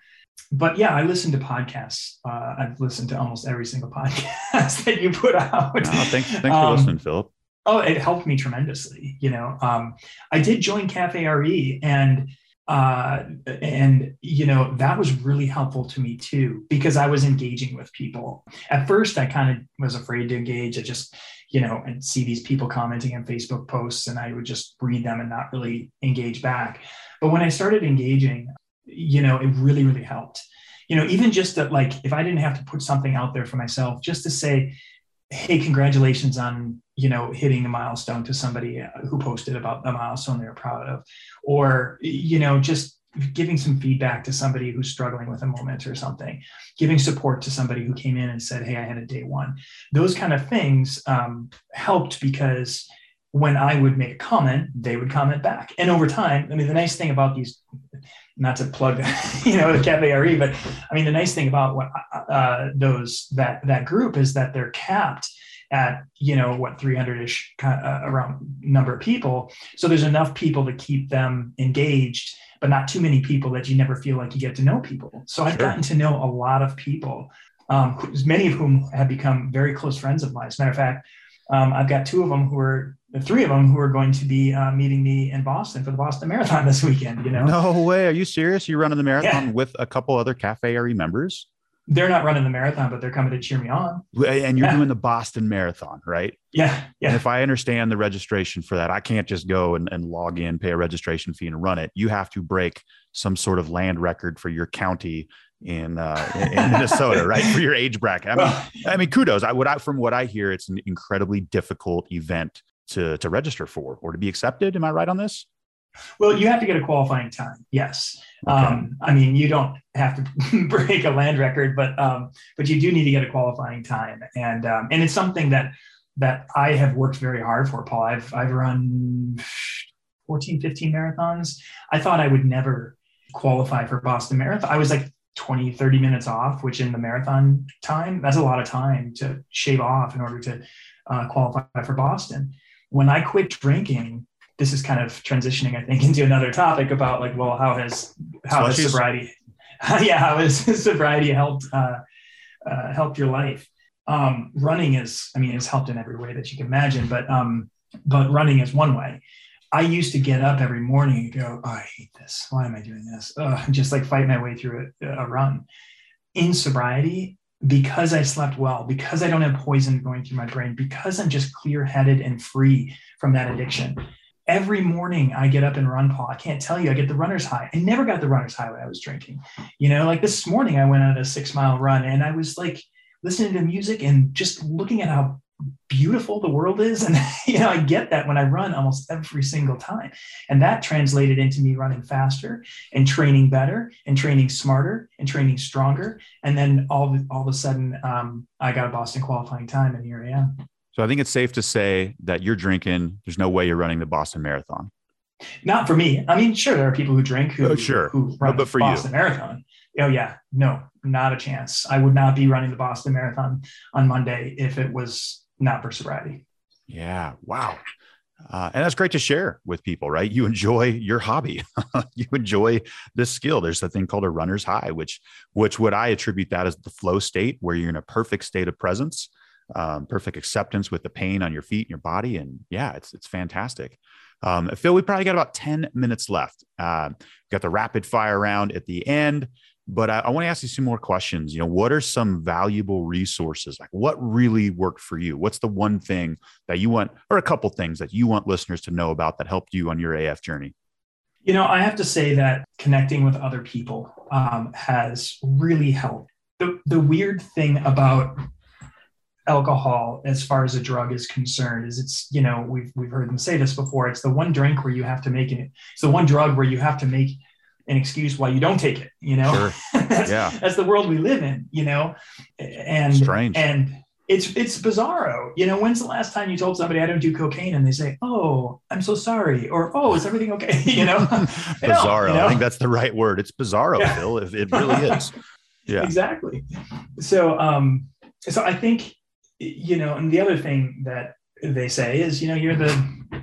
But yeah, I listen to podcasts. Uh, I've listened to almost every single podcast that you put out. Oh, thanks, thanks for um, listening, Phillip. Oh, it helped me tremendously. You know, um, I did join Cafe RE, and uh, and you know that was really helpful to me too because i was engaging with people. At first i kind of was afraid to engage. I just you know and see these people commenting on facebook posts and i would just read them and not really engage back. But when i started engaging you know it really really helped. You know even just that like if i didn't have to put something out there for myself just to say hey congratulations on you know hitting a milestone to somebody uh, who posted about the milestone they're proud of. Or you know just giving some feedback to somebody who's struggling with a moment or something. Giving support to somebody who came in and said hey i had a day one. Those kind of things um, helped because when i would make a comment they would comment back. And over time i mean the nice thing about these not to plug you know the cafe re but i mean the nice thing about what uh, those that that group is that they're capped at you know what 300ish uh, around number of people. So there's enough people to keep them engaged but not too many people that you never feel like you get to know people. So i've gotten to know a lot of people um, many of whom have become very close friends of mine. As a matter of fact um, i've got two of them who are the three of them who are going to be uh, meeting me in boston for the boston marathon this weekend you know? No way. Are you serious? You're running the marathon yeah. with a couple other cafe re members they're not running the marathon, but they're coming to cheer me on. And you're yeah. doing the Boston Marathon, right? Yeah. Yeah. And if I understand the registration for that, I can't just go and, and log in, pay a registration fee, and run it. You have to break some sort of land record for your county in uh, in Minnesota, right? For your age bracket. I mean, I mean, kudos. I would I, from what I hear, it's an incredibly difficult event to to register for or to be accepted. Am I right on this? Well, you have to get a qualifying time. Yes. Okay. Um, I mean, you don't have to break a land record, but um, but you do need to get a qualifying time, and um, and it's something that that I have worked very hard for, Paul. I've I've run 14, 15 marathons. I thought I would never qualify for Boston Marathon. I was like 20, 30 minutes off, which in the marathon time, that's a lot of time to shave off in order to uh, qualify for Boston. When I quit drinking, this is kind of transitioning, I think, into another topic about like, well, how has how has sobriety, yeah, how has sobriety helped uh, uh, helped your life? Um, running is, I mean, it's helped in every way that you can imagine, but um, but running is one way. I used to get up every morning and go, oh, I hate this. Why am I doing this? Ugh, just like fight my way through a, a run. In sobriety, because I slept well, because I don't have poison going through my brain, because I'm just clear headed and free from that addiction, every morning I get up and run, Paul. I can't tell you, I get the runner's high. I never got the runner's high when I was drinking. You know, like this morning I went on a six mile run and I was like listening to music and just looking at how beautiful the world is. And, you know, I get that when I run almost every single time. And that translated into me running faster and training better and training smarter and training stronger. And then all, all of a sudden, um, I got a Boston qualifying time and here I am. So I think it's safe to say that you're drinking. There's no way you're running the Boston Marathon. Not for me. I mean, sure, there are people who drink who, oh, sure. who run but for the Boston you. Marathon. Oh yeah, no, not a chance. I would not be running the Boston Marathon on Monday if it was not for sobriety. Yeah. Wow. Uh, and that's great to share with people, right? You enjoy your hobby, you enjoy this skill. There's a thing called a runner's high, which, which would I attribute that as the flow state, where you're in a perfect state of presence um, perfect acceptance with the pain on your feet and your body. And yeah, it's, it's fantastic. Um, Phil, we probably got about 10 minutes left. Uh, got the rapid fire round at the end, but I, I want to ask you some more questions. You know, what are some valuable resources? Like what really worked for you? What's the one thing that you want, or a couple things that you want listeners to know about that helped you on your AF journey? You know, I have to say that connecting with other people um, has really helped. The, the weird thing about alcohol as far as a drug is concerned is it's you know we've we've heard them say this before it's the one drink where you have to make it it's the one drug where you have to make an excuse why you don't take it you know? Sure. that's, yeah. that's the world we live in you know? And strange. and it's it's bizarro you know when's the last time you told somebody i don't do cocaine and they say oh i'm so sorry or oh is everything okay? You know? Bizarro. you know? i think that's the right word. It's bizarro yeah. phil. If it really is. Yeah. Exactly. So um so i think you know, and the other thing that they say is, you know, you're the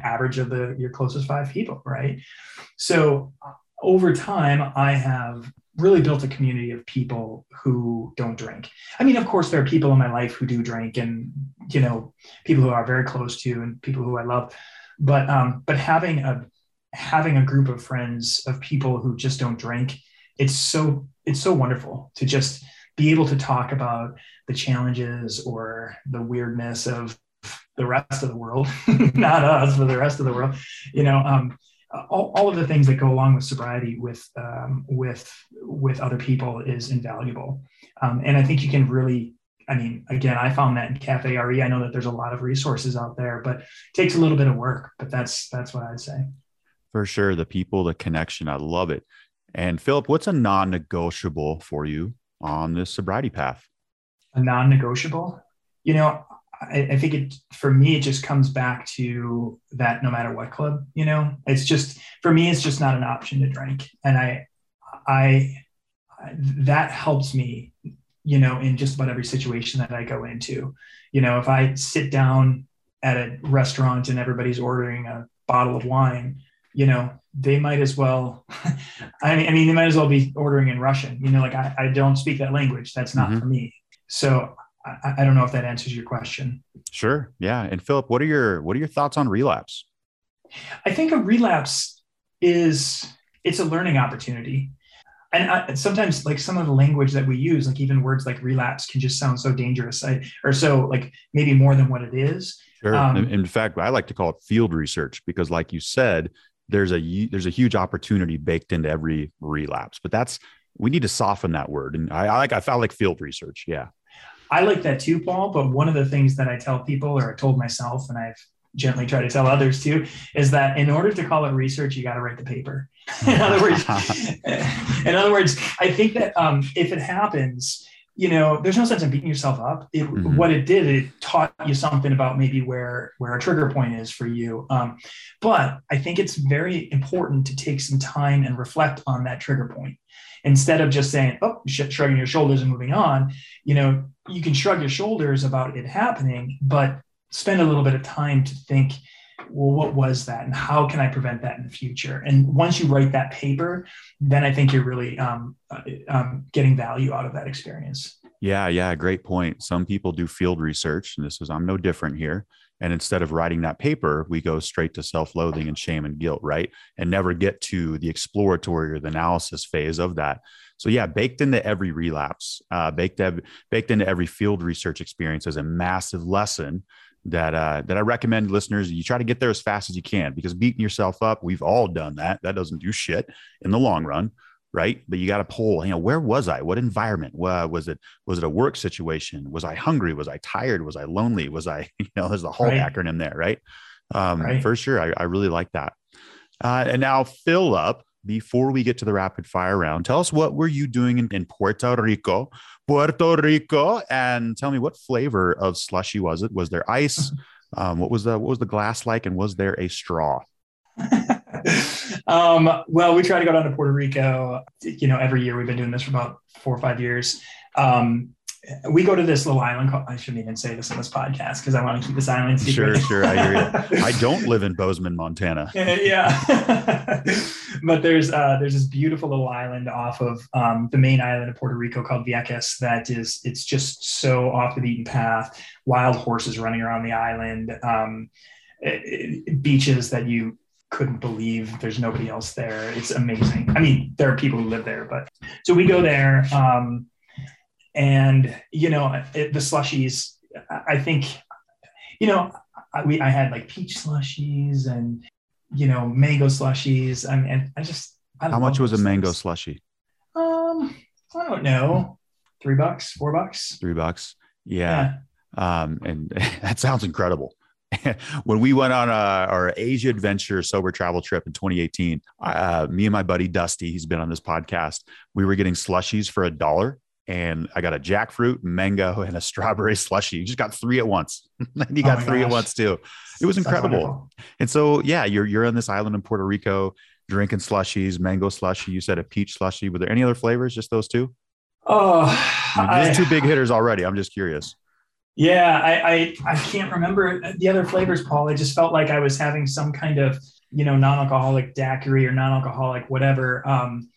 average of the your closest five people, right? So over time, I have really built a community of people who don't drink. I mean, of course, there are people in my life who do drink, and you know, people who are very close to, and people who I love. But um, but having a having a group of friends of people who just don't drink, it's so it's so wonderful to just be able to talk about the challenges or the weirdness of the rest of the world, not us, but the rest of the world. You know, um, all, all of the things that go along with sobriety with um, with with other people is invaluable, um, and I think you can really. I mean, again, I found that in Cafe RE. I know that there's a lot of resources out there, but it takes a little bit of work. But that's that's what I'd say. For sure, the people, the connection, I love it. And Phillip, what's a non-negotiable for you on this sobriety path? A non-negotiable, you know, I, I, think it for me it just comes back to that no matter what club you know? It's just for me it's just not an option to drink. And i i that helps me you know in just about every situation that i go into. You know if i sit down at a restaurant and everybody's ordering a bottle of wine you know they might as well I, mean, I mean they might as well be ordering in russian. You know like i, I don't speak that language. That's not mm-hmm. for me so I, I don't know if that answers your question. Sure. Yeah. And Phillip, what are your what are your thoughts on relapse? I think a relapse is it's a learning opportunity. And I, sometimes like some of the language that we use, like even words like relapse can just sound so dangerous I, or so like maybe more than what it is. Sure. Um, in fact, I like to call it field research because like you said, there's a there's a huge opportunity baked into every relapse, but that's we need to soften that word. And I, I like I felt like field research. Yeah. I like that too, Paul. But one of the things that I tell people, or I told myself, and I've gently tried to tell others too, is that in order to call it research, you got to write the paper. in other words, in other words, I think that um, if it happens, you know, there's no sense in beating yourself up. It, mm-hmm. What it did, it taught you something about maybe where where a trigger point is for you. Um, but I think it's very important to take some time and reflect on that trigger point instead of just saying, "Oh, shrugging your shoulders and moving on." You know, you can shrug your shoulders about it happening, but spend a little bit of time to think, well, what was that, and how can I prevent that in the future? And once you write that paper, then I think you're really um, uh, um, getting value out of that experience. Yeah, yeah, great point. Some people do field research, and this is I'm no different here. And instead of writing that paper, we go straight to self loathing and shame and guilt, right? And never get to the exploratory or the analysis phase of that. So, yeah, baked into every relapse, uh, baked, baked into every field research experience is a massive lesson that uh, that I recommend listeners you try to get there as fast as you can because beating yourself up, we've all done that. That doesn't do shit in the long run right? But you got to pull, you know, where was I? What environment? Uh, was it was it a work situation? Was I hungry? Was I tired? Was I lonely? Was I, you know, there's the whole right. acronym there, right? Um, right. For sure. I, I really like that. Uh, and now Phillip before we get to the rapid fire round. Tell us what were you doing in, in Puerto Rico, Puerto Rico, and tell me what flavor of slushy was it? Was there ice? Um, what was the what was the glass like, and was there a straw? um, well, we try to go down to Puerto Rico. You know, every year we've been doing this for about four or five years. Um, we go to this little island called, I shouldn't even say this on this podcast because I want to keep this island secret. Sure, sure. I hear you. I don't live in Bozeman, Montana. yeah. but there's uh, there's this beautiful little island off of um, the main island of Puerto Rico called Vieques that is it's just so off the beaten path. Wild horses running around the island. Um, it, it, beaches that you couldn't believe there's nobody else there. It's amazing. I mean, there are people who live there, but so we go there. Um, and, you know, it, the slushies, I think, you know, I, we, I had like peach slushies and, you know, mango slushies. I mean, and I just, I how much was a mango things. slushie? Um, I don't know. Three bucks, four bucks, three bucks. Yeah. yeah. Um, and that sounds incredible. when we went on a, our Asia adventure sober travel trip in 2018, uh, me and my buddy Dusty, he's been on this podcast, we were getting slushies for a dollar. And I got a jackfruit, mango, and a strawberry slushie. You just got three at once. and you got oh three gosh. at once too. It was incredible. And so, yeah, you're you're on this island in Puerto Rico, drinking slushies, mango slushie. You said a peach slushie. Were there any other flavors? Just those two? Oh, I mean, two big hitters already. I'm just curious. Yeah, I, I, I can't remember the other flavors, Paul. I just felt like I was having some kind of you know non-alcoholic daiquiri or non-alcoholic whatever um,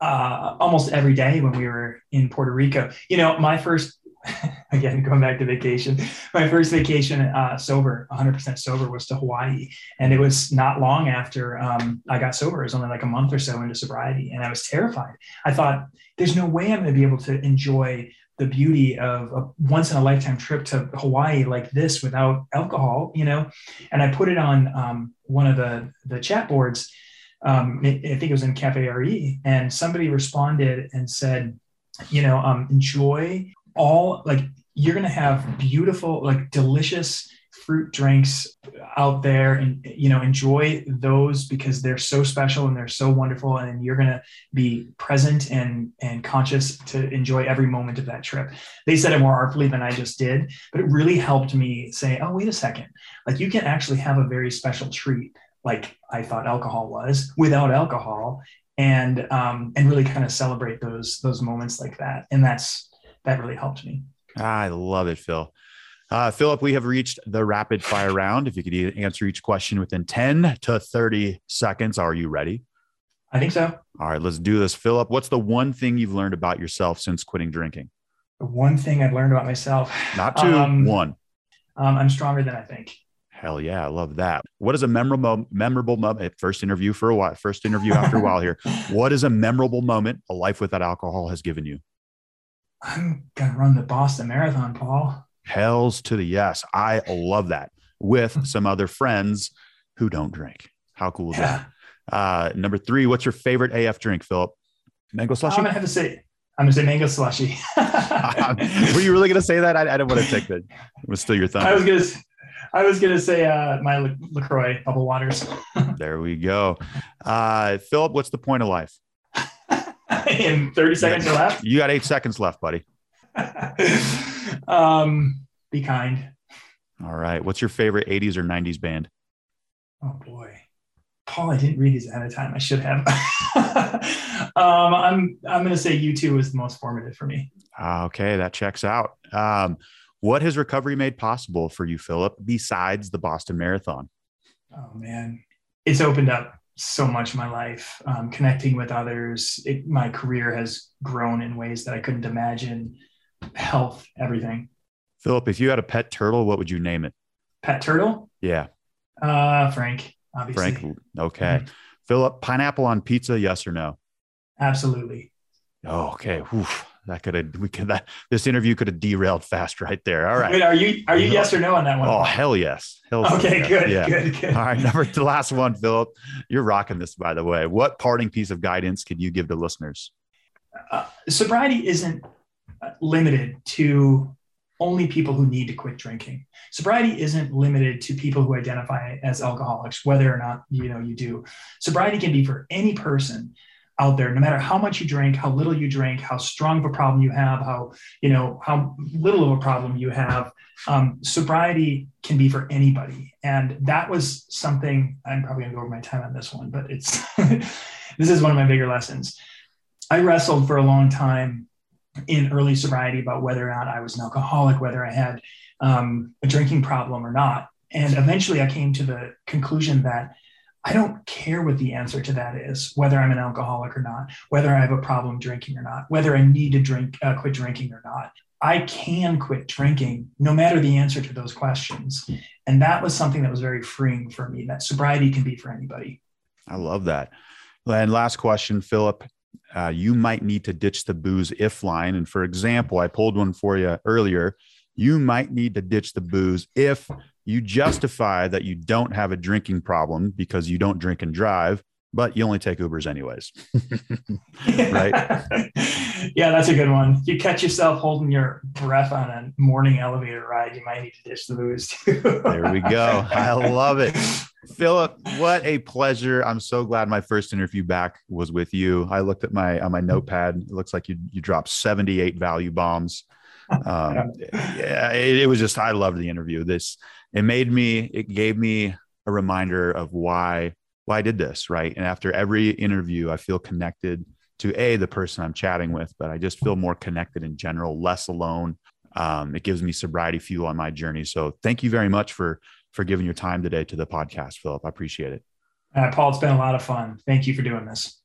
uh, almost every day when we were in Puerto Rico. You know, my first again, going back to vacation, my first vacation uh, sober, 100% sober, was to Hawaii. And it was not long after um, I got sober. It was only like a month or so into sobriety. And I was terrified. I thought, there's no way I'm going to be able to enjoy the beauty of a once in a lifetime trip to Hawaii like this without alcohol, you know? And I put it on um, one of the, the chat boards. Um, I think it was in Cafe RE. And somebody responded and said, you know, um, enjoy all like you're going to have beautiful, like delicious fruit drinks out there and you know enjoy those because they're so special and they're so wonderful and you're going to be present and and conscious to enjoy every moment of that trip they said it more artfully than i just did but it really helped me say oh wait a second like you can actually have a very special treat like i thought alcohol was without alcohol and um and really kind of celebrate those those moments like that and that's that really helped me I love it, Phil. Uh, Phillip, we have reached the rapid fire round. If you could answer each question within 10 to 30 seconds, are you ready? I think so. All right, let's do this. Phillip, what's the one thing you've learned about yourself since quitting drinking? The one thing I've learned about myself. Not two, um, one. Um, I'm stronger than I think. Hell yeah, I love that. What is a memorable memorable moment? First interview for a while. First interview after a while here. What is a memorable moment a life without alcohol has given you? I'm gonna run the Boston Marathon, Paul. Hells to the yes. I love that with some other friends who don't drink. How cool is yeah. that? Uh, number three, what's your favorite AF drink, Phillip? Mango slushy? I'm gonna have to say, I'm gonna say mango slushy. Were you really gonna say that? I, I didn't want to take that. It was still your thumb. I was gonna. I was gonna say uh, my Lacroix bubble waters. there we go. Uh, Phillip, what's the point of life? In 30 seconds got, left. You got eight seconds left, buddy. um, be kind. All right. What's your favorite 80s or 90s band? Oh boy. Paul, I didn't read these ahead of time. I should have. um, I'm I'm gonna say U2 was the most formative for me. Ah, okay, that checks out. Um, what has recovery made possible for you, Phillip, besides the Boston Marathon? Oh man, it's opened up so much in my life. Um, connecting with others, it, my career has grown in ways that I couldn't imagine. Health, everything. Phillip, if you had a pet turtle, what would you name it? Pet turtle? Yeah. Uh, Frank, obviously. Frank. Okay. Mm-hmm. Phillip, pineapple on pizza, yes or no? Absolutely. Okay. Oof that could have we could that this interview could have derailed fast right there. All right. Wait, are you are you yes or no on that one? Oh hell yes. Hell okay, yes. good, yeah. good, good. All right, number the last one, Phillip. You're rocking this, by the way. What parting piece of guidance could you give to listeners? Uh, sobriety isn't uh, limited to only people who need to quit drinking. Sobriety isn't limited to people who identify as alcoholics, whether or not you know you do. Sobriety can be for any person out there no matter how much you drink how little you drink how strong of a problem you have how you know how little of a problem you have um, sobriety can be for anybody. And that was something i'm probably going to go over my time on this one but it's this is one of my bigger lessons. I wrestled for a long time in early sobriety about whether or not i was an alcoholic whether i had um, a drinking problem or not. And eventually i came to the conclusion that I don't care what the answer to that is, whether I'm an alcoholic or not, whether I have a problem drinking or not, whether I need to drink, uh, quit drinking or not. I can quit drinking no matter the answer to those questions. And that was something that was very freeing for me that sobriety can be for anybody. I love that. And last question, Phillip. Uh, you might need to ditch the booze if line. And for example, I pulled one for you earlier. You might need to ditch the booze if you justify that you don't have a drinking problem because you don't drink and drive, but you only take Ubers anyways. right? yeah, that's a good one. If you catch yourself holding your breath on a morning elevator ride, you might need to ditch the booze too. there we go. I love it. Phillip, what a pleasure. I'm so glad my first interview back was with you. I looked at my on my notepad. It looks like you you dropped 78 value bombs. Um, yeah, it, it was just I loved the interview. This it made me it gave me a reminder of why why I did this, right? And after every interview, I feel connected to a the person I'm chatting with, but I just feel more connected in general, less alone. Um, it gives me sobriety fuel on my journey. So thank you very much for for giving your time today to the podcast, Phillip. I appreciate it. Uh, Paul, it's been a lot of fun. Thank you for doing this.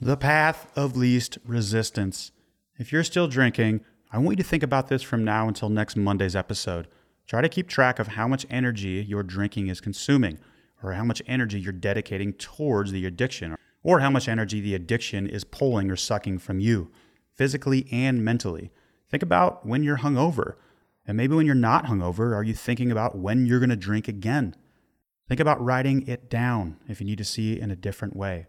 The path of least resistance. If you're still drinking, I want you to think about this from now until next Monday's episode. Try to keep track of how much energy your drinking is consuming, or how much energy you're dedicating towards the addiction, or how much energy the addiction is pulling or sucking from you, physically and mentally. Think about when you're hungover. And maybe when you're not hungover, are you thinking about when you're going to drink again? Think about writing it down if you need to see it in a different way.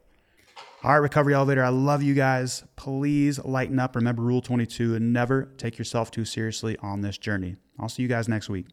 All right, Recovery Elevator, I love you guys. Please lighten up. Remember Rule 22 and never take yourself too seriously on this journey. I'll see you guys next week.